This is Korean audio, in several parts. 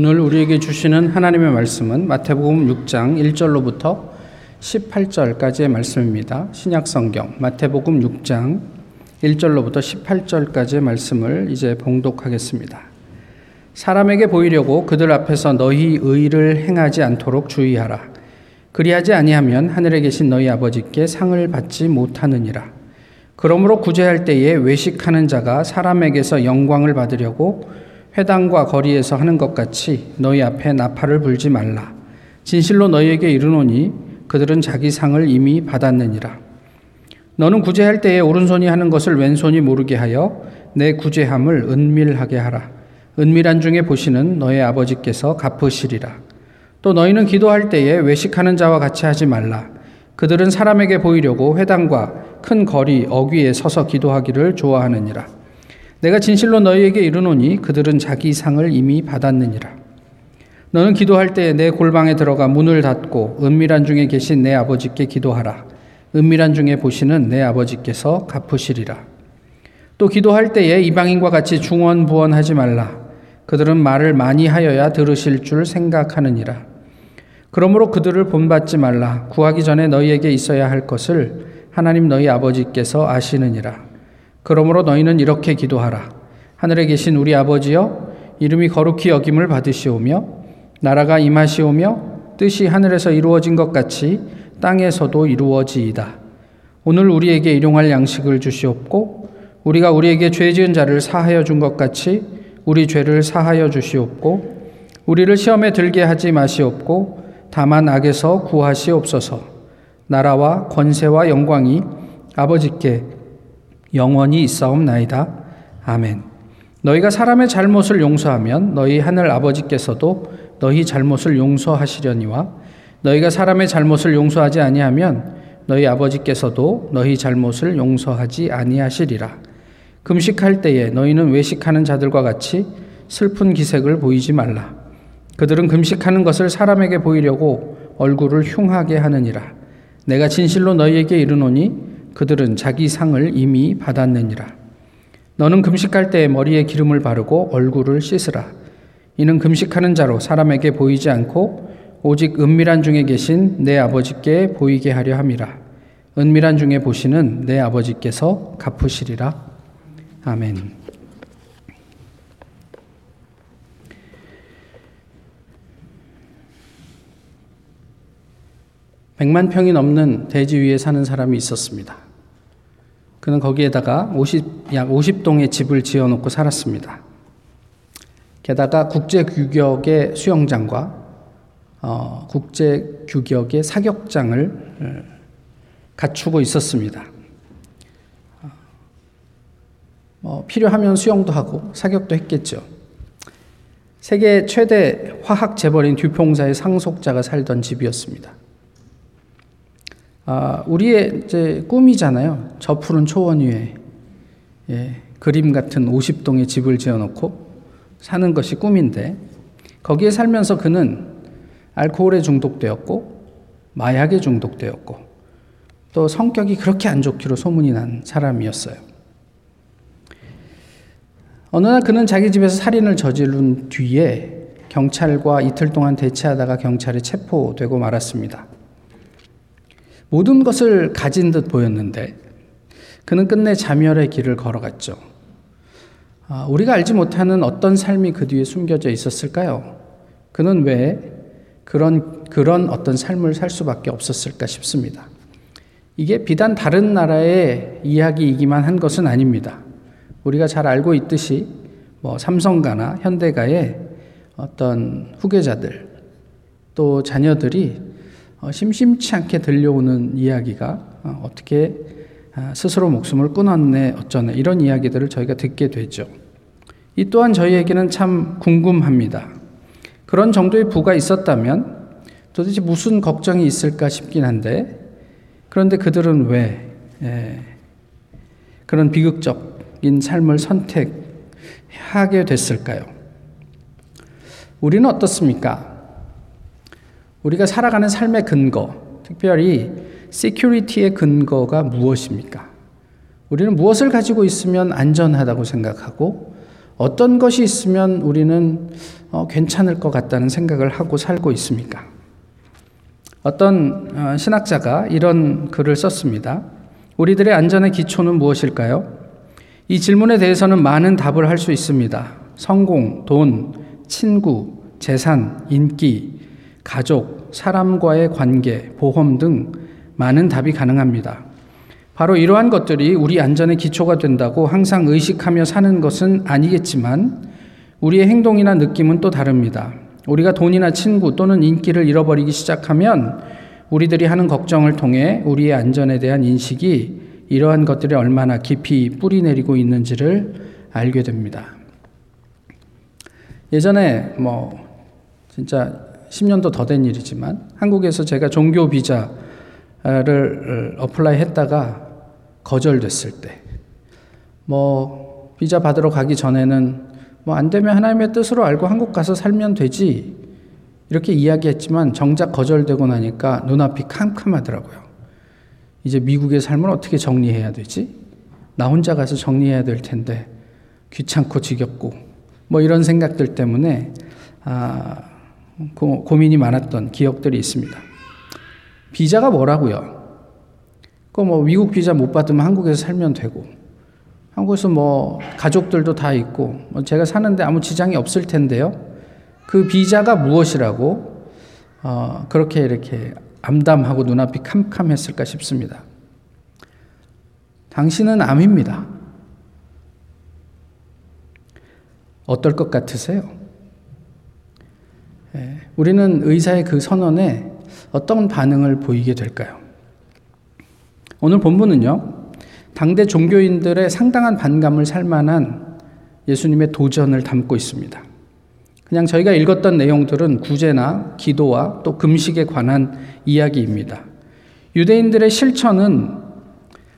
오늘 우리에게 주시는 하나님의 말씀은 마태복음 6장 1절로부터 18절까지의 말씀입니다. 신약 성경 마태복음 6장 1절로부터 18절까지의 말씀을 이제 봉독하겠습니다. 사람에게 보이려고 그들 앞에서 너희 의를 행하지 않도록 주의하라. 그리하지 아니하면 하늘에 계신 너희 아버지께 상을 받지 못하느니라. 그러므로 구제할 때에 외식하는 자가 사람에게서 영광을 받으려고 회당과 거리에서 하는 것 같이 너희 앞에 나팔을 불지 말라. 진실로 너희에게 이르노니 그들은 자기 상을 이미 받았느니라. 너는 구제할 때에 오른손이 하는 것을 왼손이 모르게 하여 내 구제함을 은밀하게 하라. 은밀한 중에 보시는 너의 아버지께서 갚으시리라. 또 너희는 기도할 때에 외식하는 자와 같이 하지 말라. 그들은 사람에게 보이려고 회당과 큰 거리 어귀에 서서 기도하기를 좋아하느니라. 내가 진실로 너희에게 이르노니 그들은 자기 상을 이미 받았느니라. 너는 기도할 때 내 골방에 들어가 문을 닫고 은밀한 중에 계신 내 아버지께 기도하라. 은밀한 중에 보시는 내 아버지께서 갚으시리라. 또 기도할 때에 이방인과 같이 중언부언하지 말라. 그들은 말을 많이 하여야 들으실 줄 생각하느니라. 그러므로 그들을 본받지 말라. 구하기 전에 너희에게 있어야 할 것을 하나님 너희 아버지께서 아시느니라. 그러므로 너희는 이렇게 기도하라. 하늘에 계신 우리 아버지여, 이름이 거룩히 여김을 받으시오며, 나라가 임하시오며, 뜻이 하늘에서 이루어진 것 같이 땅에서도 이루어지이다. 오늘 우리에게 일용할 양식을 주시옵고, 우리가 우리에게 죄 지은 자를 사하여 준 것 같이 우리 죄를 사하여 주시옵고, 우리를 시험에 들게 하지 마시옵고, 다만 악에서 구하시옵소서. 나라와 권세와 영광이 아버지께 영원히 있사옵나이다. 아멘. 너희가 사람의 잘못을 용서하면 너희 하늘 아버지께서도 너희 잘못을 용서하시려니와 너희가 사람의 잘못을 용서하지 아니하면 너희 아버지께서도 너희 잘못을 용서하지 아니하시리라. 금식할 때에 너희는 외식하는 자들과 같이 슬픈 기색을 보이지 말라. 그들은 금식하는 것을 사람에게 보이려고 얼굴을 흉하게 하느니라. 내가 진실로 너희에게 이르노니 그들은 자기 상을 이미 받았느니라. 너는 금식할 때 머리에 기름을 바르고 얼굴을 씻으라. 이는 금식하는 자로 사람에게 보이지 않고 오직 은밀한 중에 계신 내 아버지께 보이게 하려 함이라. 은밀한 중에 보시는 내 아버지께서 갚으시리라. 아멘. 백만 평이 넘는 대지 위에 사는 사람이 있었습니다. 그는 거기에다가 50, 약 50동의 집을 지어 놓고 살았습니다. 게다가 국제 규격의 수영장과 어, 국제 규격의 사격장을 어, 갖추고 있었습니다. 어, 필요하면 수영도 하고 사격도 했겠죠. 세계 최대 화학 재벌인 듀퐁사의 상속자가 살던 집이었습니다. 아, 우리의 이제 꿈이잖아요. 저 푸른 초원 위에 예, 그림 같은 50동의 집을 지어놓고 사는 것이 꿈인데 거기에 살면서 그는 알코올에 중독되었고 마약에 중독되었고 또 성격이 그렇게 안 좋기로 소문이 난 사람이었어요. 어느 날 그는 자기 집에서 살인을 저지른 뒤에 경찰과 이틀 동안 대치하다가 경찰에 체포되고 말았습니다. 모든 것을 가진 듯 보였는데 그는 끝내 자멸의 길을 걸어갔죠. 아, 우리가 알지 못하는 어떤 삶이 그 뒤에 숨겨져 있었을까요? 그는 왜 그런, 그런 어떤 삶을 살 수밖에 없었을까 싶습니다. 이게 비단 다른 나라의 이야기이기만 한 것은 아닙니다. 우리가 잘 알고 있듯이 뭐 삼성가나 현대가의 어떤 후계자들 또 자녀들이 어, 심심치 않게 들려오는 이야기가 어, 어떻게 아, 스스로 목숨을 끊었네 어쩌네 이런 이야기들을 저희가 듣게 되죠. 이 또한 저희에게는 참 궁금합니다. 그런 정도의 부가 있었다면 도대체 무슨 걱정이 있을까 싶긴 한데 그런데 그들은 왜 예, 그런 비극적인 삶을 선택하게 됐을까요? 우리는 어떻습니까? 우리가 살아가는 삶의 근거, 특별히 시큐리티의 근거가 무엇입니까? 우리는 무엇을 가지고 있으면 안전하다고 생각하고 어떤 것이 있으면 우리는 어, 괜찮을 것 같다는 생각을 하고 살고 있습니까? 어떤 어, 신학자가 이런 글을 썼습니다. 우리들의 안전의 기초는 무엇일까요? 이 질문에 대해서는 많은 답을 할 수 있습니다. 성공, 돈, 친구, 재산, 인기, 가족, 사람과의 관계, 보험 등 많은 답이 가능합니다. 바로 이러한 것들이 우리 안전의 기초가 된다고 항상 의식하며 사는 것은 아니겠지만 우리의 행동이나 느낌은 또 다릅니다. 우리가 돈이나 친구 또는 인기를 잃어버리기 시작하면 우리들이 하는 걱정을 통해 우리의 안전에 대한 인식이 이러한 것들이 얼마나 깊이 뿌리 내리고 있는지를 알게 됩니다. 예전에 뭐 진짜 10년도 더 된 일이지만 한국에서 제가 종교 비자를 apply 했다가 거절됐을 때, 뭐, 비자 받으러 가기 전에는 뭐, 안 되면 하나님의 뜻으로 알고 한국 가서 살면 되지. 이렇게 이야기했지만 정작 거절되고 나니까 눈앞이 캄캄하더라고요. 이제 미국의 삶을 어떻게 정리해야 되지? 나 혼자 가서 정리해야 될 텐데 귀찮고 지겹고 뭐 이런 생각들 때문에 아, 고, 고민이 많았던 기억들이 있습니다. 비자가 뭐라고요? 그뭐 미국 비자 못 받으면 한국에서 살면 되고 한국에서 뭐 가족들도 다 있고 뭐 제가 사는데 아무 지장이 없을 텐데요. 그 비자가 무엇이라고 어, 그렇게 이렇게 암담하고 눈앞이 캄캄했을까 싶습니다. 당신은 암입니다. 어떨 것 같으세요? 예, 우리는 의사의 그 선언에 어떤 반응을 보이게 될까요? 오늘 본문은요, 당대 종교인들의 상당한 반감을 살 만한 예수님의 도전을 담고 있습니다. 그냥 저희가 읽었던 내용들은 구제나 기도와 또 금식에 관한 이야기입니다. 유대인들의 실천은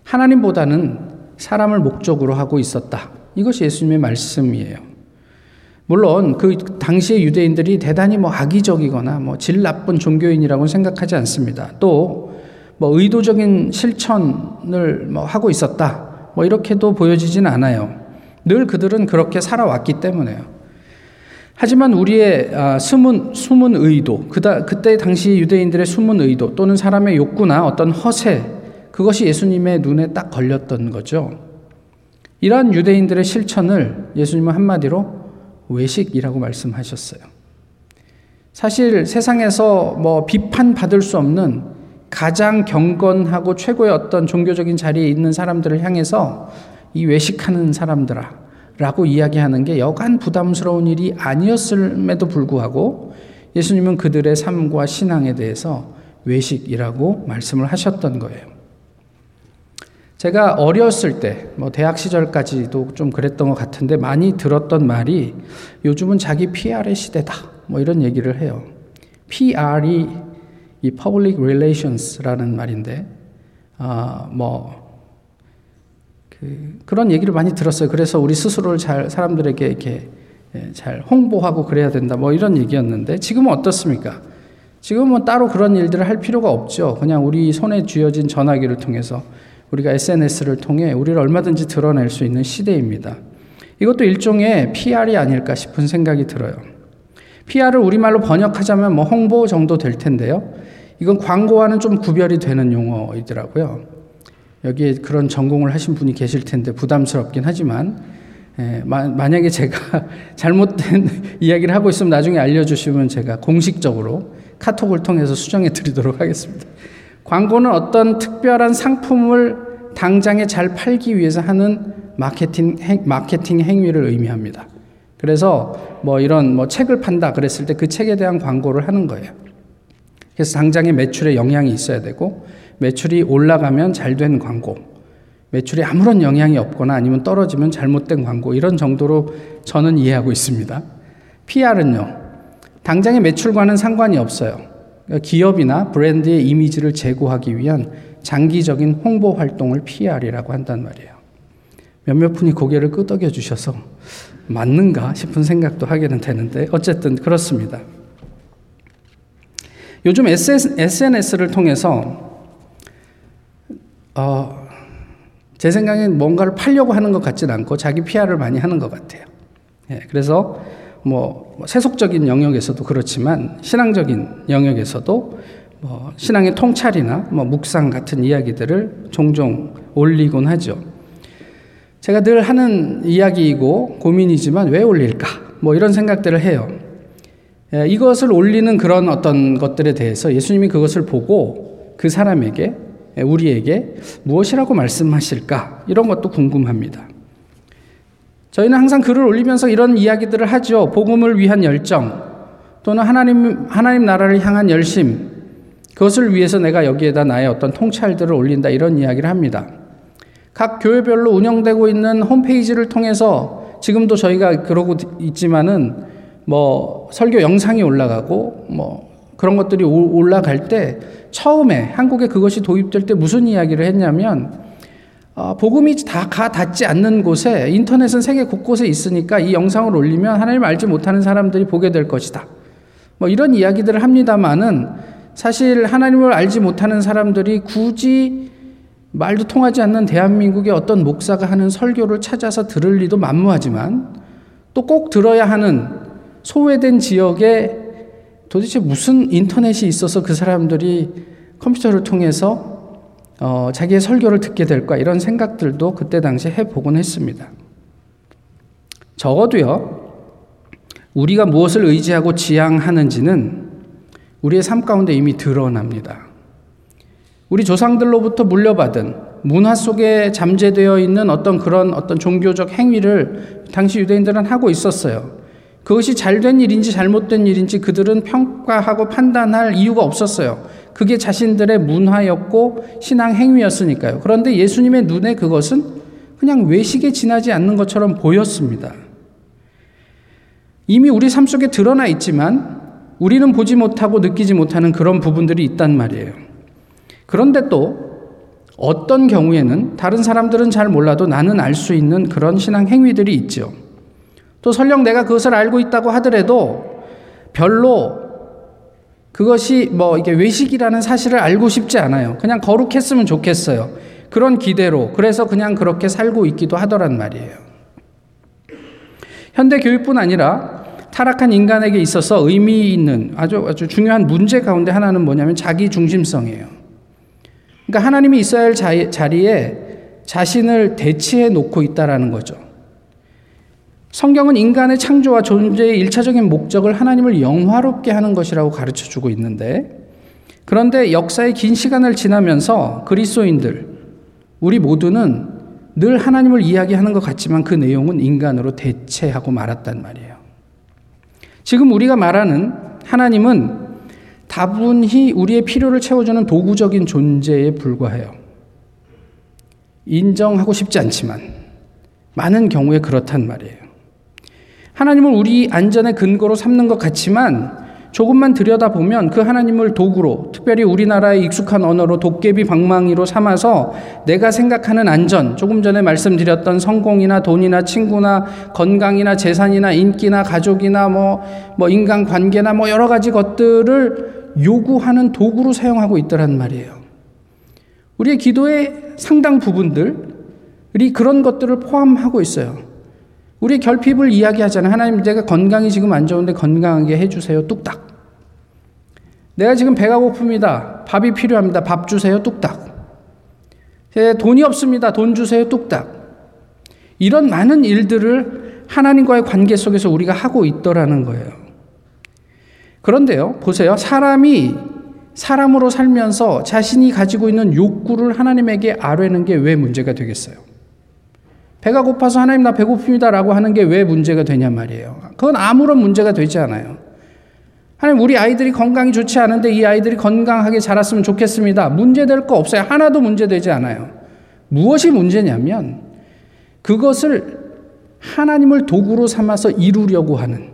하나님보다는 사람을 목적으로 하고 있었다. 이것이 예수님의 말씀이에요. 물론 그 당시의 유대인들이 대단히 뭐 악의적이거나 뭐 질 나쁜 종교인이라고 생각하지 않습니다. 또 뭐 의도적인 실천을 뭐 하고 있었다. 뭐 이렇게도 보여지진 않아요. 늘 그들은 그렇게 살아왔기 때문에요. 하지만 우리의 아, 숨은 숨은 의도, 그다 그때 당시 유대인들의 숨은 의도 또는 사람의 욕구나 어떤 허세 그것이 예수님의 눈에 딱 걸렸던 거죠. 이러한 유대인들의 실천을 예수님은 한마디로 외식이라고 말씀하셨어요. 사실 세상에서 뭐 비판받을 수 없는 가장 경건하고 최고의 어떤 종교적인 자리에 있는 사람들을 향해서 이 외식하는 사람들아 라고 이야기하는 게 여간 부담스러운 일이 아니었음에도 불구하고 예수님은 그들의 삶과 신앙에 대해서 외식이라고 말씀을 하셨던 거예요. 제가 어렸을 때, 뭐 대학 시절까지도 좀 그랬던 것 같은데 많이 들었던 말이 요즘은 자기 PR의 시대다. 뭐 이런 얘기를 해요. PR이 이 public relations라는 말인데, 아, 뭐, 그, 그런 얘기를 많이 들었어요. 그래서 우리 스스로를 잘, 사람들에게 이렇게 예, 잘 홍보하고 그래야 된다. 뭐 이런 얘기였는데, 지금은 어떻습니까? 지금은 따로 그런 일들을 할 필요가 없죠. 그냥 우리 손에 쥐어진 전화기를 통해서 우리가 SNS를 통해 우리를 얼마든지 드러낼 수 있는 시대입니다. 이것도 일종의 PR이 아닐까 싶은 생각이 들어요. PR을 우리말로 번역하자면 뭐 홍보 정도 될 텐데요. 이건 광고와는 좀 구별이 되는 용어이더라고요. 여기에 그런 전공을 하신 분이 계실 텐데 부담스럽긴 하지만 예, 마, 만약에 제가 잘못된 이야기를 하고 있으면 나중에 알려주시면 제가 공식적으로 카톡을 통해서 수정해 드리도록 하겠습니다. 광고는 어떤 특별한 상품을 당장에 잘 팔기 위해서 하는 마케팅, 행, 마케팅 행위를 의미합니다. 그래서 뭐 이런 뭐 책을 판다 그랬을 때 그 책에 대한 광고를 하는 거예요. 그래서 당장에 매출에 영향이 있어야 되고 매출이 올라가면 잘 된 광고, 매출에 아무런 영향이 없거나 아니면 떨어지면 잘못된 광고 이런 정도로 저는 이해하고 있습니다. PR은요. 당장의 매출과는 상관이 없어요. 그러니까 기업이나 브랜드의 이미지를 제고하기 위한 장기적인 홍보 활동을 PR이라고 한단 말이에요. 몇몇 분이 고개를 끄덕여 주셔서 맞는가 싶은 생각도 하게는 되는데 어쨌든 그렇습니다. 요즘 SNS를 통해서 어, 제 생각엔 뭔가를 팔려고 하는 것 같진 않고 자기 PR을 많이 하는 것 같아요. 예, 그래서 뭐 세속적인 영역에서도 그렇지만 신앙적인 영역에서도 뭐 신앙의 통찰이나 뭐 묵상 같은 이야기들을 종종 올리곤 하죠. 제가 늘 하는 이야기이고 고민이지만 왜 올릴까? 뭐 이런 생각들을 해요. 예, 이것을 올리는 그런 어떤 것들에 대해서 예수님이 그것을 보고 그 사람에게 예, 우리에게 무엇이라고 말씀하실까? 이런 것도 궁금합니다. 저희는 항상 글을 올리면서 이런 이야기들을 하죠. 복음을 위한 열정 또는 하나님 하나님 나라를 향한 열심 그것을 위해서 내가 여기에다 나의 어떤 통찰들을 올린다 이런 이야기를 합니다. 각 교회별로 운영되고 있는 홈페이지를 통해서 지금도 저희가 그러고 있지만은 뭐 설교 영상이 올라가고 뭐 그런 것들이 올라갈 때 처음에 한국에 그것이 도입될 때 무슨 이야기를 했냐면 어, 복음이 다 가 닿지 않는 곳에 인터넷은 세계 곳곳에 있으니까 이 영상을 올리면 하나님 알지 못하는 사람들이 보게 될 것이다. 뭐 이런 이야기들을 합니다만은 사실 하나님을 알지 못하는 사람들이 굳이 말도 통하지 않는 대한민국의 어떤 목사가 하는 설교를 찾아서 들을 리도 만무하지만 또 꼭 들어야 하는 소외된 지역에 도대체 무슨 인터넷이 있어서 그 사람들이 컴퓨터를 통해서 어, 자기의 설교를 듣게 될까 이런 생각들도 그때 당시에 해보곤 했습니다. 적어도요, 우리가 무엇을 의지하고 지향하는지는 우리의 삶 가운데 이미 드러납니다. 우리 조상들로부터 물려받은 문화 속에 잠재되어 있는 어떤 그런 어떤 종교적 행위를 당시 유대인들은 하고 있었어요. 그것이 잘된 일인지 잘못된 일인지 그들은 평가하고 판단할 이유가 없었어요. 그게 자신들의 문화였고 신앙 행위였으니까요. 그런데 예수님의 눈에 그것은 그냥 외식에 지나지 않는 것처럼 보였습니다. 이미 우리 삶 속에 드러나 있지만 우리는 보지 못하고 느끼지 못하는 그런 부분들이 있단 말이에요. 그런데 또 어떤 경우에는 다른 사람들은 잘 몰라도 나는 알 수 있는 그런 신앙 행위들이 있죠. 또 설령 내가 그것을 알고 있다고 하더라도 별로 그것이 뭐 이게 외식이라는 사실을 알고 싶지 않아요. 그냥 거룩했으면 좋겠어요. 그런 기대로 그래서 그냥 그렇게 살고 있기도 하더란 말이에요. 현대 교육뿐 아니라 타락한 인간에게 있어서 의미 있는 아주 아주 중요한 문제 가운데 하나는 뭐냐면 자기 중심성이에요. 그러니까 하나님이 있어야 할 자리에 자신을 대치해 놓고 있다라는 거죠. 성경은 인간의 창조와 존재의 일차적인 목적을 하나님을 영화롭게 하는 것이라고 가르쳐 주고 있는데 그런데 역사의 긴 시간을 지나면서 그리스도인들 우리 모두는 늘 하나님을 이야기하는 것 같지만 그 내용은 인간으로 대체하고 말았단 말이에요. 지금 우리가 말하는 하나님은 다분히 우리의 필요를 채워주는 도구적인 존재에 불과해요. 인정하고 싶지 않지만 많은 경우에 그렇단 말이에요. 하나님을 우리 안전의 근거로 삼는 것 같지만 조금만 들여다보면 그 하나님을 도구로 특별히 우리나라의 익숙한 언어로 도깨비 방망이로 삼아서 내가 생각하는 안전 조금 전에 말씀드렸던 성공이나 돈이나 친구나 건강이나 재산이나 인기나 가족이나 뭐, 뭐 인간 관계나 뭐 여러 가지 것들을 요구하는 도구로 사용하고 있더란 말이에요. 우리의 기도의 상당 부분들이 그런 것들을 포함하고 있어요. 우리 결핍을 이야기하잖아요. 하나님, 내가 건강이 지금 안 좋은데 건강하게 해주세요. 뚝딱. 내가 지금 배가 고픕니다. 밥이 필요합니다. 밥 주세요. 뚝딱. 돈이 없습니다. 돈 주세요. 뚝딱. 이런 많은 일들을 하나님과의 관계 속에서 우리가 하고 있더라는 거예요. 그런데요, 보세요. 사람이 사람으로 살면서 자신이 가지고 있는 욕구를 하나님에게 아뢰는 게 왜 문제가 되겠어요? 배가 고파서 하나님 나 배고픕니다 라고 하는 게 왜 문제가 되냐 말이에요. 그건 아무런 문제가 되지 않아요. 하나님 우리 아이들이 건강이 좋지 않은데 이 아이들이 건강하게 자랐으면 좋겠습니다. 문제될 거 없어요. 하나도 문제되지 않아요. 무엇이 문제냐면 그것을 하나님을 도구로 삼아서 이루려고 하는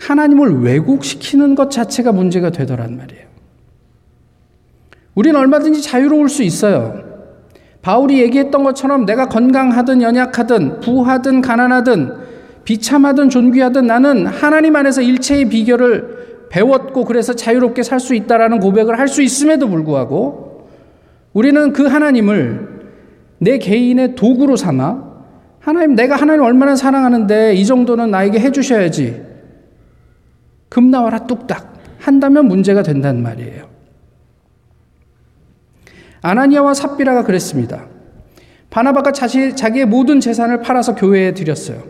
하나님을 왜곡시키는 것 자체가 문제가 되더란 말이에요. 우리는 얼마든지 자유로울 수 있어요. 바울이 얘기했던 것처럼 내가 건강하든 연약하든 부하든 가난하든 비참하든 존귀하든 나는 하나님 안에서 일체의 비결을 배웠고 그래서 자유롭게 살 수 있다라는 고백을 할 수 있음에도 불구하고 우리는 그 하나님을 내 개인의 도구로 삼아 하나님, 내가 하나님 얼마나 사랑하는데 이 정도는 나에게 해주셔야지. 금 나와라 뚝딱 한다면 문제가 된단 말이에요. 아나니아와 삽비라가 그랬습니다. 바나바가 자시, 자기의 모든 재산을 팔아서 교회에 드렸어요.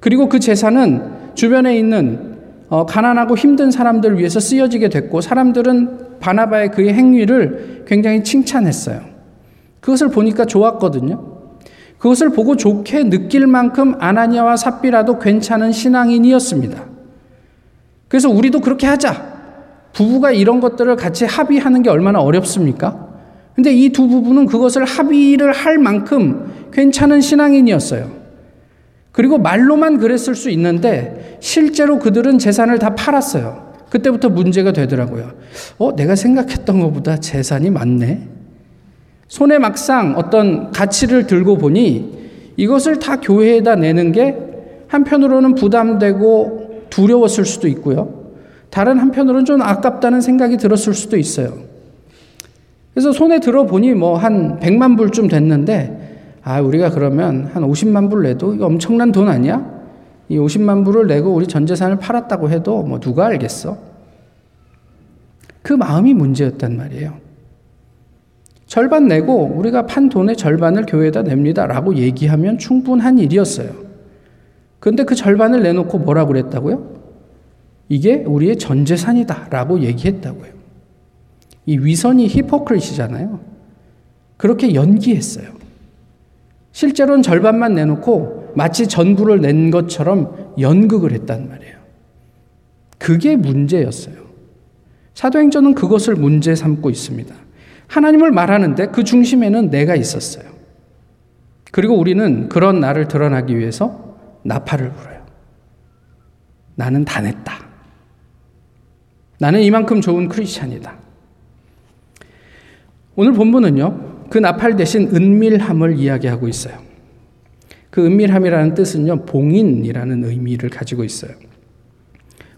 그리고 그 재산은 주변에 있는 어, 가난하고 힘든 사람들을 위해서 쓰여지게 됐고 사람들은 바나바의 그의 행위를 굉장히 칭찬했어요. 그것을 보니까 좋았거든요. 그것을 보고 좋게 느낄 만큼 아나니아와 삽비라도 괜찮은 신앙인이었습니다. 그래서 우리도 그렇게 하자. 부부가 이런 것들을 같이 합의하는 게 얼마나 어렵습니까? 근데 이 두 부부는 그것을 합의를 할 만큼 괜찮은 신앙인이었어요. 그리고 말로만 그랬을 수 있는데 실제로 그들은 재산을 다 팔았어요. 그때부터 문제가 되더라고요. 어, 내가 생각했던 것보다 재산이 많네. 손에 막상 어떤 가치를 들고 보니 이것을 다 교회에다 내는 게 한편으로는 부담되고 두려웠을 수도 있고요. 다른 한편으로는 좀 아깝다는 생각이 들었을 수도 있어요. 그래서 손에 들어보니 뭐 한 100만 불쯤 됐는데, 아, 우리가 그러면 한 50만 불 내도 엄청난 돈 아니야? 이 50만 불을 내고 우리 전 재산을 팔았다고 해도 뭐 누가 알겠어? 그 마음이 문제였단 말이에요. 절반 내고 우리가 판 돈의 절반을 교회에다 냅니다. 라고 얘기하면 충분한 일이었어요. 그런데 그 절반을 내놓고 뭐라고 그랬다고요? 이게 우리의 전 재산이다. 라고 얘기했다고요. 이 위선이 히포크리시잖아요. 그렇게 연기했어요. 실제로는 절반만 내놓고 마치 전부를 낸 것처럼 연극을 했단 말이에요. 그게 문제였어요. 사도행전은 그것을 문제 삼고 있습니다. 하나님을 말하는데 그 중심에는 내가 있었어요. 그리고 우리는 그런 나를 드러나기 위해서 나팔을 불어요. 나는 다 냈다. 나는 이만큼 좋은 크리스찬이다. 오늘 본문은요, 그 나팔 대신 은밀함을 이야기하고 있어요. 그 은밀함이라는 뜻은요, 봉인이라는 의미를 가지고 있어요.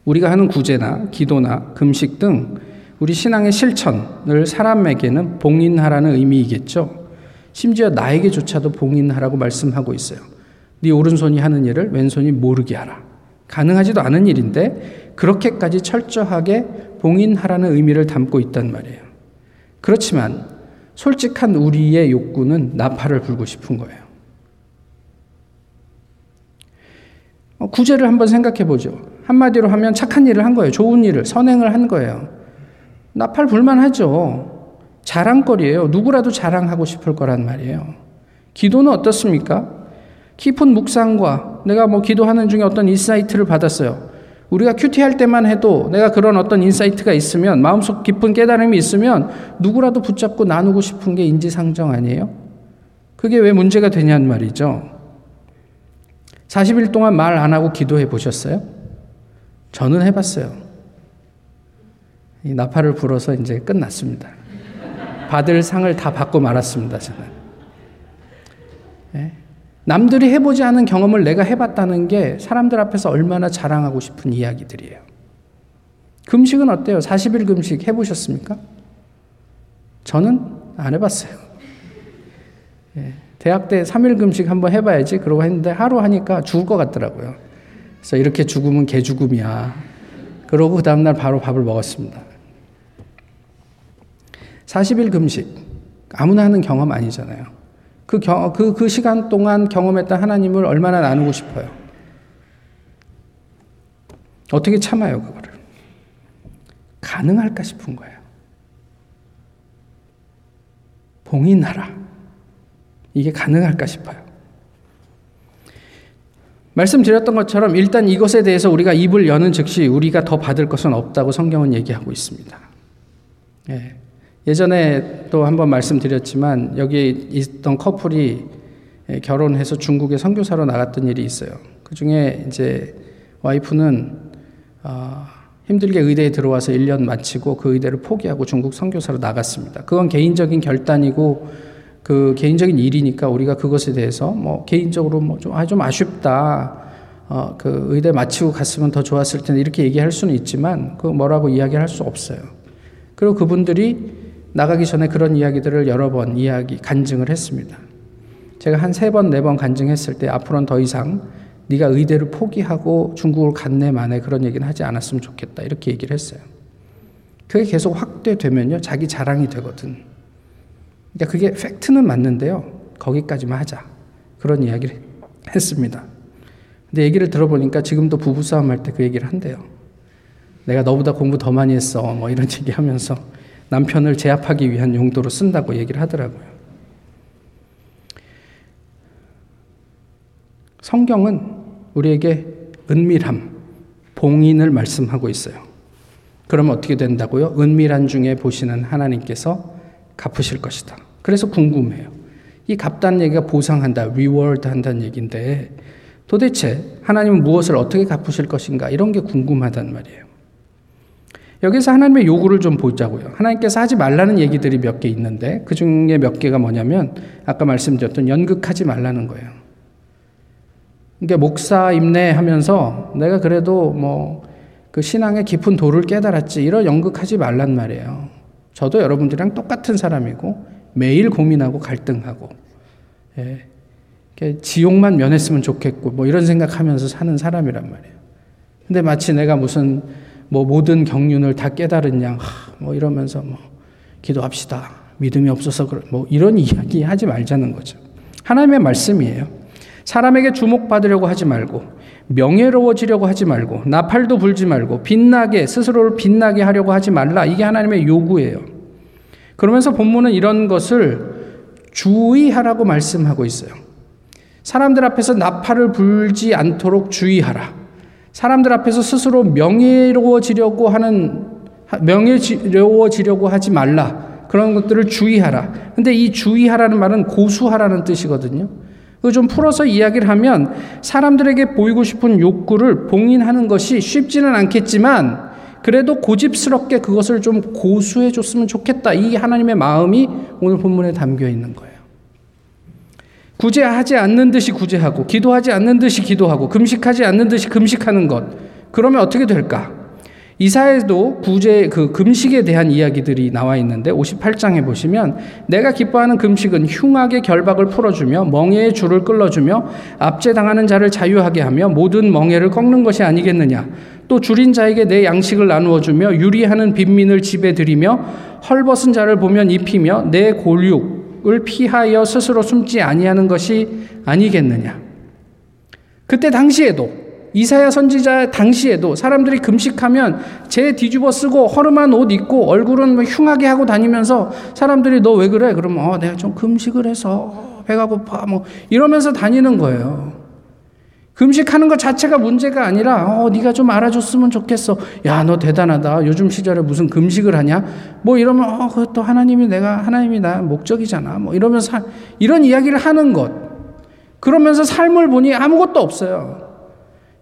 우리가 하는 구제나 기도나 금식 등 우리 신앙의 실천을 사람에게는 봉인하라는 의미이겠죠. 심지어 나에게조차도 봉인하라고 말씀하고 있어요. 네 오른손이 하는 일을 왼손이 모르게 하라. 가능하지도 않은 일인데 그렇게까지 철저하게 봉인하라는 의미를 담고 있단 말이에요. 그렇지만 솔직한 우리의 욕구는 나팔을 불고 싶은 거예요. 어, 구제를 한번 생각해 보죠. 한마디로 하면 착한 일을 한 거예요. 좋은 일을, 선행을 한 거예요. 나팔 불 만하죠. 자랑거리예요. 누구라도 자랑하고 싶을 거란 말이에요. 기도는 어떻습니까? 깊은 묵상과 내가 뭐 기도하는 중에 어떤 insight를 받았어요. 우리가 QT할 때만 해도 내가 그런 어떤 insight가 있으면 마음속 깊은 깨달음이 있으면 누구라도 붙잡고 나누고 싶은 게 인지상정 아니에요? 그게 왜 문제가 되냐는 말이죠. 40일 동안 말 안 하고 기도해 보셨어요? 저는 해봤어요. 이 나팔을 불어서 이제 끝났습니다. 받을 상을 다 받고 말았습니다, 저는. 네? 남들이 해보지 않은 경험을 내가 해봤다는 게 사람들 앞에서 얼마나 자랑하고 싶은 이야기들이에요. 금식은 어때요? 40일 금식 해보셨습니까? 저는 안 해봤어요. 예, 대학 때 3일 금식 한번 해봐야지. 그러고 했는데 하루 하니까 죽을 것 같더라고요. 그래서 이렇게 죽으면 개 죽음이야. 그러고 그 다음날 바로 밥을 먹었습니다. 40일 금식. 아무나 하는 경험 아니잖아요. 그, 경, 그, 그 시간 동안 경험했던 하나님을 얼마나 나누고 싶어요. 어떻게 참아요, 그거를. 가능할까 싶은 거예요. 봉인하라. 이게 가능할까 싶어요. 말씀드렸던 것처럼 일단 이것에 대해서 우리가 입을 여는 즉시 우리가 더 받을 것은 없다고 성경은 얘기하고 있습니다. 예. 예전에 또 한번 말씀드렸지만 여기 있던 커플이 결혼해서 중국에 선교사로 나갔던 일이 있어요. 그 중에 이제 와이프는 어, 힘들게 의대에 들어와서 1년 마치고 그 의대를 포기하고 중국 선교사로 나갔습니다. 그건 개인적인 결단이고 그 개인적인 일이니까 우리가 그것에 대해서 뭐 개인적으로 뭐좀 아, 좀 아쉽다. 어, 그 의대 마치고 갔으면 더 좋았을 텐데 이렇게 얘기할 수는 있지만 그 뭐라고 이야기할 수 없어요. 그리고 그분들이 나가기 전에 그런 이야기들을 여러 번 이야기, 간증을 했습니다. 제가 한 세 번, 네 번 간증했을 때 앞으로는 더 이상 네가 의대를 포기하고 중국을 갔네 만에 그런 얘기는 하지 않았으면 좋겠다. 이렇게 얘기를 했어요. 그게 계속 확대되면요. 자기 자랑이 되거든. 그러니까 그게 팩트는 맞는데요. 거기까지만 하자. 그런 이야기를 했습니다. 근데 얘기를 들어보니까 지금도 부부싸움 할 때 그 얘기를 한대요. 내가 너보다 공부 더 많이 했어. 뭐 이런 얘기 하면서 남편을 제압하기 위한 용도로 쓴다고 얘기를 하더라고요. 성경은 우리에게 은밀함, 봉인을 말씀하고 있어요. 그러면 어떻게 된다고요? 은밀한 중에 보시는 하나님께서 갚으실 것이다. 그래서 궁금해요. 이 갚다는 얘기가 보상한다, reward 한다는 얘기인데 도대체 하나님은 무엇을 어떻게 갚으실 것인가 이런 게 궁금하단 말이에요. 여기서 하나님의 요구를 좀 보자고요. 하나님께서 하지 말라는 얘기들이 몇 개 있는데 그 중에 몇 개가 뭐냐면 아까 말씀드렸던 연극하지 말라는 거예요. 그러니까 목사 임내하면서 내가 그래도 뭐 그 신앙의 깊은 도를 깨달았지 이런 연극하지 말란 말이에요. 저도 여러분들이랑 똑같은 사람이고 매일 고민하고 갈등하고 예. 지옥만 면했으면 좋겠고 뭐 이런 생각하면서 사는 사람이란 말이에요. 근데 마치 내가 무슨 뭐 모든 경륜을 다 깨달은 양, 뭐 이러면서 뭐 기도합시다. 믿음이 없어서 뭐 이런 이야기 하지 말자는 거죠. 하나님의 말씀이에요. 사람에게 주목받으려고 하지 말고 명예로워지려고 하지 말고 나팔도 불지 말고 빛나게 스스로를 빛나게 하려고 하지 말라. 이게 하나님의 요구예요. 그러면서 본문은 이런 것을 주의하라고 말씀하고 있어요. 사람들 앞에서 나팔을 불지 않도록 주의하라. 사람들 앞에서 스스로 명예로워지려고 하는 명예로워지려고 하지 말라. 그런 것들을 주의하라. 근데 이 주의하라는 말은 고수하라는 뜻이거든요. 좀 풀어서 이야기를 하면 사람들에게 보이고 싶은 욕구를 봉인하는 것이 쉽지는 않겠지만 그래도 고집스럽게 그것을 좀 고수해 줬으면 좋겠다. 이 하나님의 마음이 오늘 본문에 담겨 있는 거예요. 구제하지 않는 듯이 구제하고 기도하지 않는 듯이 기도하고 금식하지 않는 듯이 금식하는 것. 그러면 어떻게 될까? 이사에도 구제 그 금식에 대한 이야기들이 나와 있는데 58장에 보시면 내가 기뻐하는 금식은 흉악의 결박을 풀어주며 멍에의 줄을 끌어주며 압제당하는 자를 자유하게 하며 모든 멍에를 꺾는 것이 아니겠느냐 또 줄인 자에게 내 양식을 나누어 주며 유리하는 빈민을 집에 들이며 헐벗은 자를 보면 입히며 내 골육 을 피하여 스스로 숨지 아니하는 것이 아니겠느냐. 그때 당시에도 이사야 선지자 당시에도 사람들이 금식하면 제 뒤집어 쓰고 허름한 옷 입고 얼굴은 뭐 흉하게 하고 다니면서 사람들이 너 왜 그래? 그러면 어, 내가 좀 금식을 해서 배가 고파 뭐 이러면서 다니는 거예요. 금식하는 것 자체가 문제가 아니라 어 네가 좀 알아줬으면 좋겠어. 야 너 대단하다. 요즘 시절에 무슨 금식을 하냐? 뭐 이러면 어 그것도 하나님이 내가 하나님이 나 목적이잖아. 뭐 이러면서 이런 이야기를 하는 것. 그러면서 삶을 보니 아무것도 없어요.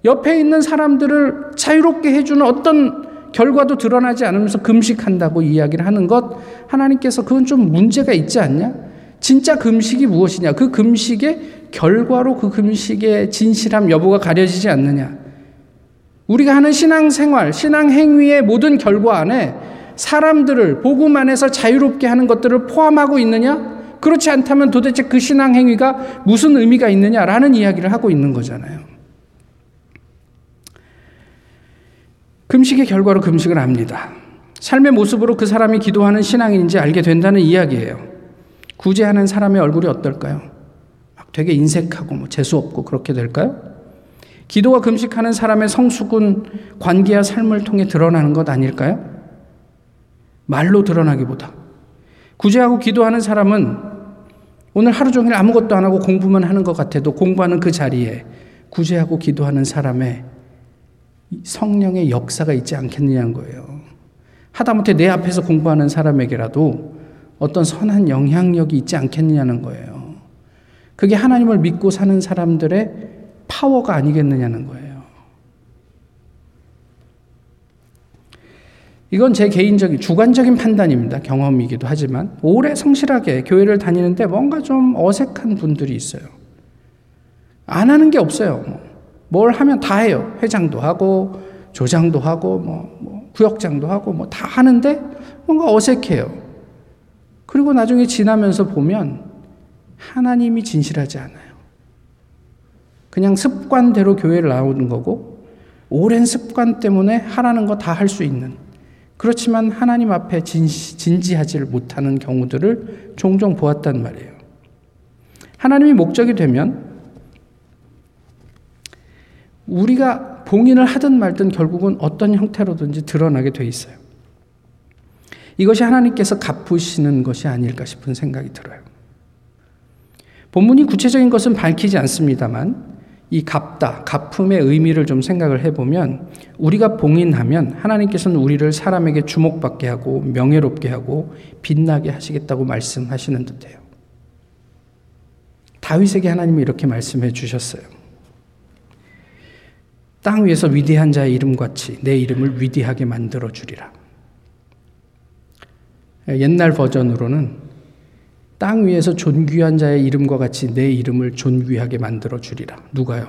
옆에 있는 사람들을 자유롭게 해주는 어떤 결과도 드러나지 않으면서 금식한다고 이야기를 하는 것 하나님께서 그건 좀 문제가 있지 않냐? 진짜 금식이 무엇이냐? 그 금식의 결과로 그 금식의 진실함 여부가 가려지지 않느냐. 우리가 하는 신앙생활, 신앙행위의 모든 결과 안에 사람들을 복음 안에서 자유롭게 하는 것들을 포함하고 있느냐? 그렇지 않다면 도대체 그 신앙행위가 무슨 의미가 있느냐라는 이야기를 하고 있는 거잖아요. 금식의 결과로 금식을 합니다. 삶의 모습으로 그 사람이 기도하는 신앙인지 알게 된다는 이야기예요. 구제하는 사람의 얼굴이 어떨까요? 되게 인색하고 뭐 재수 없고 그렇게 될까요? 기도와 금식하는 사람의 성숙은 관계와 삶을 통해 드러나는 것 아닐까요? 말로 드러나기보다 구제하고 기도하는 사람은 오늘 하루 종일 아무것도 안 하고 공부만 하는 것 같아도 공부하는 그 자리에 구제하고 기도하는 사람의 성령의 역사가 있지 않겠느냐는 거예요. 하다못해 내 앞에서 공부하는 사람에게라도 어떤 선한 영향력이 있지 않겠느냐는 거예요. 그게 하나님을 믿고 사는 사람들의 파워가 아니겠느냐는 거예요. 이건 제 개인적인 주관적인 판단입니다. 경험이기도 하지만 오래 성실하게 교회를 다니는데 뭔가 좀 어색한 분들이 있어요. 안 하는 게 없어요. 뭐. 뭘 하면 다 해요. 회장도 하고 조장도 하고 뭐, 뭐 구역장도 하고 뭐 다 하는데 뭔가 어색해요. 그리고 나중에 지나면서 보면 하나님이 진실하지 않아요. 그냥 습관대로 교회를 나오는 거고, 오랜 습관 때문에 하라는 거 다 할 수 있는. 그렇지만 하나님 앞에 진지, 진지하지를 못하는 경우들을 종종 보았단 말이에요. 하나님이 목적이 되면 우리가 봉인을 하든 말든 결국은 어떤 형태로든지 드러나게 돼 있어요. 이것이 하나님께서 갚으시는 것이 아닐까 싶은 생각이 들어요. 본문이 구체적인 것은 밝히지 않습니다만 이 갚다, 갚음의 의미를 좀 생각을 해보면 우리가 봉인하면 하나님께서는 우리를 사람에게 주목받게 하고 명예롭게 하고 빛나게 하시겠다고 말씀하시는 듯해요. 다윗에게 하나님이 이렇게 말씀해 주셨어요. 땅 위에서 위대한 자의 이름같이 내 이름을 위대하게 만들어 주리라. 옛날 버전으로는 땅 위에서 존귀한 자의 이름과 같이 내 이름을 존귀하게 만들어 주리라. 누가요?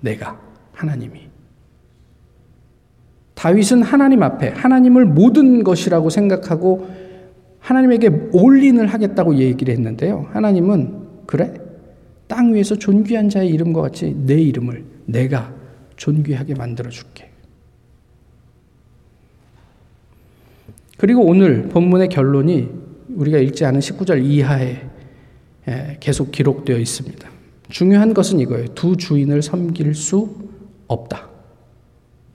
내가 하나님이. 다윗은 하나님 앞에 하나님을 모든 것이라고 생각하고 하나님에게 올인을 하겠다고 얘기를 했는데요. 하나님은 그래? 땅 위에서 존귀한 자의 이름과 같이 내 이름을 내가 존귀하게 만들어 줄게. 그리고 오늘 본문의 결론이 우리가 읽지 않은 19절 이하에 계속 기록되어 있습니다. 중요한 것은 이거예요. 두 주인을 섬길 수 없다.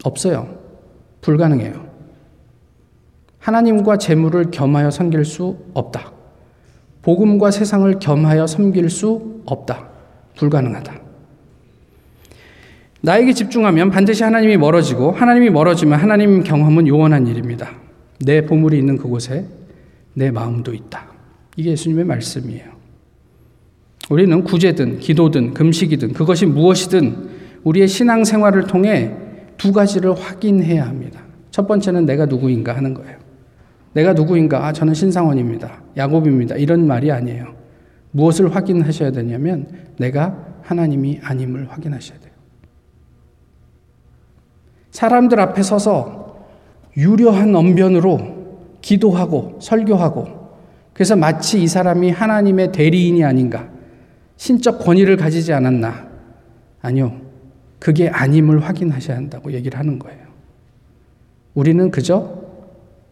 없어요. 불가능해요. 하나님과 재물을 겸하여 섬길 수 없다. 복음과 세상을 겸하여 섬길 수 없다. 불가능하다. 나에게 집중하면 반드시 하나님이 멀어지고 하나님이 멀어지면 하나님 경험은 요원한 일입니다. 내 보물이 있는 그곳에 내 마음도 있다. 이게 예수님의 말씀이에요. 우리는 구제든 기도든 금식이든 그것이 무엇이든 우리의 신앙 생활을 통해 두 가지를 확인해야 합니다. 첫 번째는 내가 누구인가 하는 거예요. 내가 누구인가? 아, 저는 신상원입니다. 야곱입니다. 이런 말이 아니에요. 무엇을 확인하셔야 되냐면 내가 하나님이 아님을 확인하셔야 돼요. 사람들 앞에 서서 유려한 언변으로 기도하고 설교하고 그래서 마치 이 사람이 하나님의 대리인이 아닌가 신적 권위를 가지지 않았나 아니요 그게 아님을 확인하셔야 한다고 얘기를 하는 거예요. 우리는 그저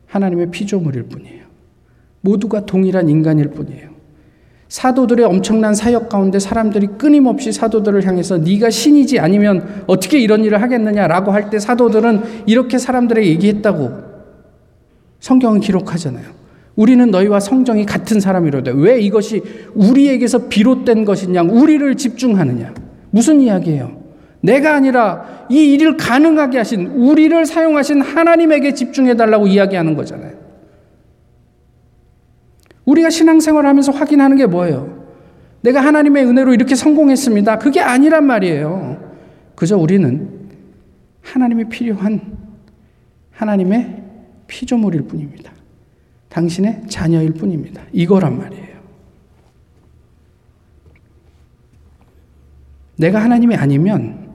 하나님의 피조물일 뿐이에요. 모두가 동일한 인간일 뿐이에요. 사도들의 엄청난 사역 가운데 사람들이 끊임없이 사도들을 향해서 네가 신이지 아니면 어떻게 이런 일을 하겠느냐라고 할 때 사도들은 이렇게 사람들에게 얘기했다고 성경은 기록하잖아요. 우리는 너희와 성정이 같은 사람이로되 왜 이것이 우리에게서 비롯된 것이냐? 우리를 집중하느냐? 무슨 이야기예요? 내가 아니라 이 일을 가능하게 하신 우리를 사용하신 하나님에게 집중해 달라고 이야기하는 거잖아요. 우리가 신앙생활 하면서 확인하는 게 뭐예요? 내가 하나님의 은혜로 이렇게 성공했습니다. 그게 아니란 말이에요. 그저 우리는 하나님이 필요한 하나님의 피조물일 뿐입니다. 당신의 자녀일 뿐입니다. 이거란 말이에요. 내가 하나님이 아니면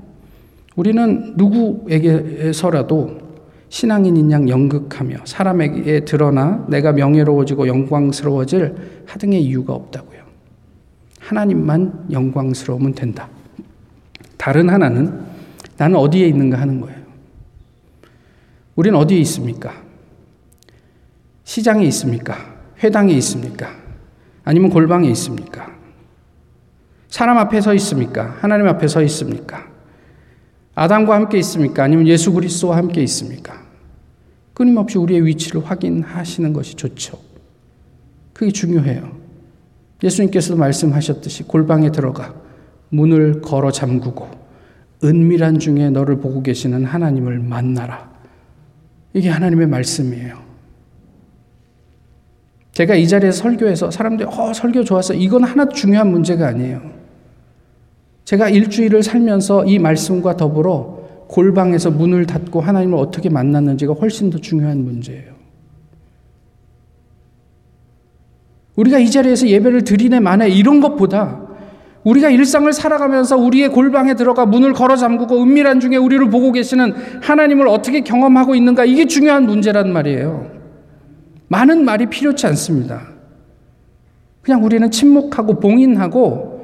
우리는 누구에게서라도 신앙인인 양 연극하며 사람에게 드러나 내가 명예로워지고 영광스러워질 하등의 이유가 없다고요. 하나님만 영광스러우면 된다. 다른 하나는 나는 어디에 있는가 하는 거예요. 우리는 어디에 있습니까? 시장에 있습니까? 회당에 있습니까? 아니면 골방에 있습니까? 사람 앞에 서 있습니까? 하나님 앞에 서 있습니까? 아담과 함께 있습니까? 아니면 예수 그리스도와 함께 있습니까? 끊임없이 우리의 위치를 확인하시는 것이 좋죠. 그게 중요해요. 예수님께서도 말씀하셨듯이 골방에 들어가 문을 걸어 잠그고 은밀한 중에 너를 보고 계시는 하나님을 만나라. 이게 하나님의 말씀이에요. 제가 이 자리에서 설교해서 사람들이 어, 설교 좋았어. 이건 하나도 중요한 문제가 아니에요. 제가 일주일을 살면서 이 말씀과 더불어 골방에서 문을 닫고 하나님을 어떻게 만났는지가 훨씬 더 중요한 문제예요. 우리가 이 자리에서 예배를 드리네 마네 이런 것보다 우리가 일상을 살아가면서 우리의 골방에 들어가 문을 걸어 잠그고 은밀한 중에 우리를 보고 계시는 하나님을 어떻게 경험하고 있는가 이게 중요한 문제란 말이에요. 많은 말이 필요치 않습니다. 그냥 우리는 침묵하고 봉인하고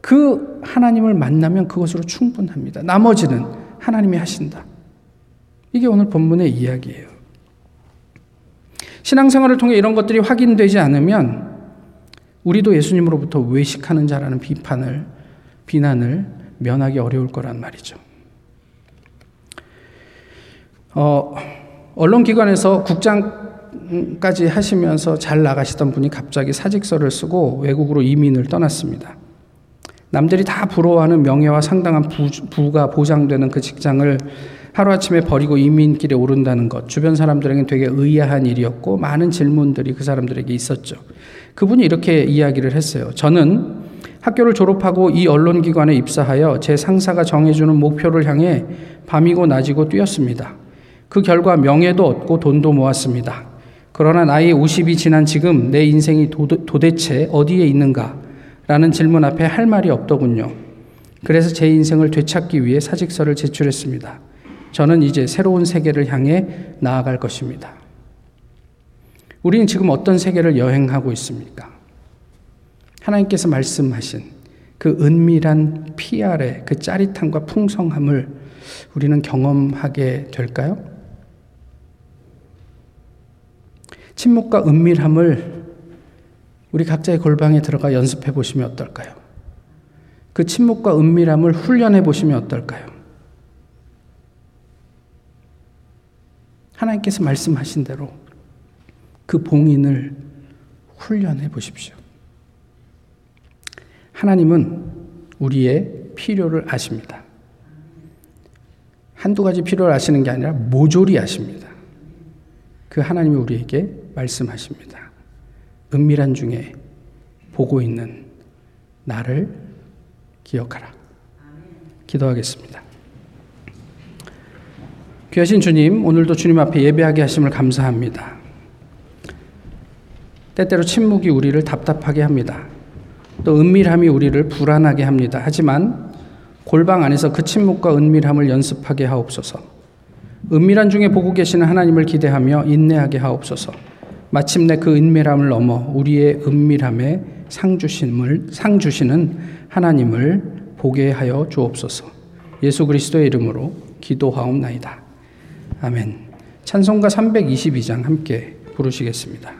그 하나님을 만나면 그것으로 충분합니다. 나머지는 하나님이 하신다. 이게 오늘 본문의 이야기예요. 신앙생활을 통해 이런 것들이 확인되지 않으면 우리도 예수님으로부터 외식하는 자라는 비판을 비난을 면하기 어려울 거란 말이죠. 어, 언론기관에서 국장까지 하시면서 잘 나가시던 분이 갑자기 사직서를 쓰고 외국으로 이민을 떠났습니다. 남들이 다 부러워하는 명예와 상당한 부, 부가 보장되는 그 직장을 하루아침에 버리고 이민길에 오른다는 것, 주변 사람들에게 되게 의아한 일이었고, 많은 질문들이 그 사람들에게 있었죠. 그분이 이렇게 이야기를 했어요. 저는 학교를 졸업하고 이 언론기관에 입사하여 제 상사가 정해주는 목표를 향해 밤이고 낮이고 뛰었습니다. 그 결과 명예도 얻고 돈도 모았습니다. 그러나 나이 50이 지난 지금 내 인생이 도, 도대체 어디에 있는가? 라는 질문 앞에 할 말이 없더군요. 그래서 제 인생을 되찾기 위해 사직서를 제출했습니다. 저는 이제 새로운 세계를 향해 나아갈 것입니다. 우리는 지금 어떤 세계를 여행하고 있습니까? 하나님께서 말씀하신 그 은밀한 피 아래 그 짜릿함과 풍성함을 우리는 경험하게 될까요? 침묵과 은밀함을 우리 각자의 골방에 들어가 연습해 보시면 어떨까요? 그 침묵과 은밀함을 훈련해 보시면 어떨까요? 하나님께서 말씀하신 대로 그 봉인을 훈련해 보십시오. 하나님은 우리의 필요를 아십니다. 한두 가지 필요를 아시는 게 아니라 모조리 아십니다. 그 하나님이 우리에게 말씀하십니다. 은밀한 중에 보고 있는 나를 기억하라. 기도하겠습니다. 귀하신 주님, 오늘도 주님 앞에 예배하게 하심을 감사합니다. 때때로 침묵이 우리를 답답하게 합니다. 또 은밀함이 우리를 불안하게 합니다. 하지만 골방 안에서 그 침묵과 은밀함을 연습하게 하옵소서. 은밀한 중에 보고 계시는 하나님을 기대하며 인내하게 하옵소서. 마침내 그 은밀함을 넘어 우리의 은밀함에 상 주심을 상 주시는 하나님을 보게 하여 주옵소서. 예수 그리스도의 이름으로 기도하옵나이다. 아멘. 찬송가 322장 함께 부르시겠습니다.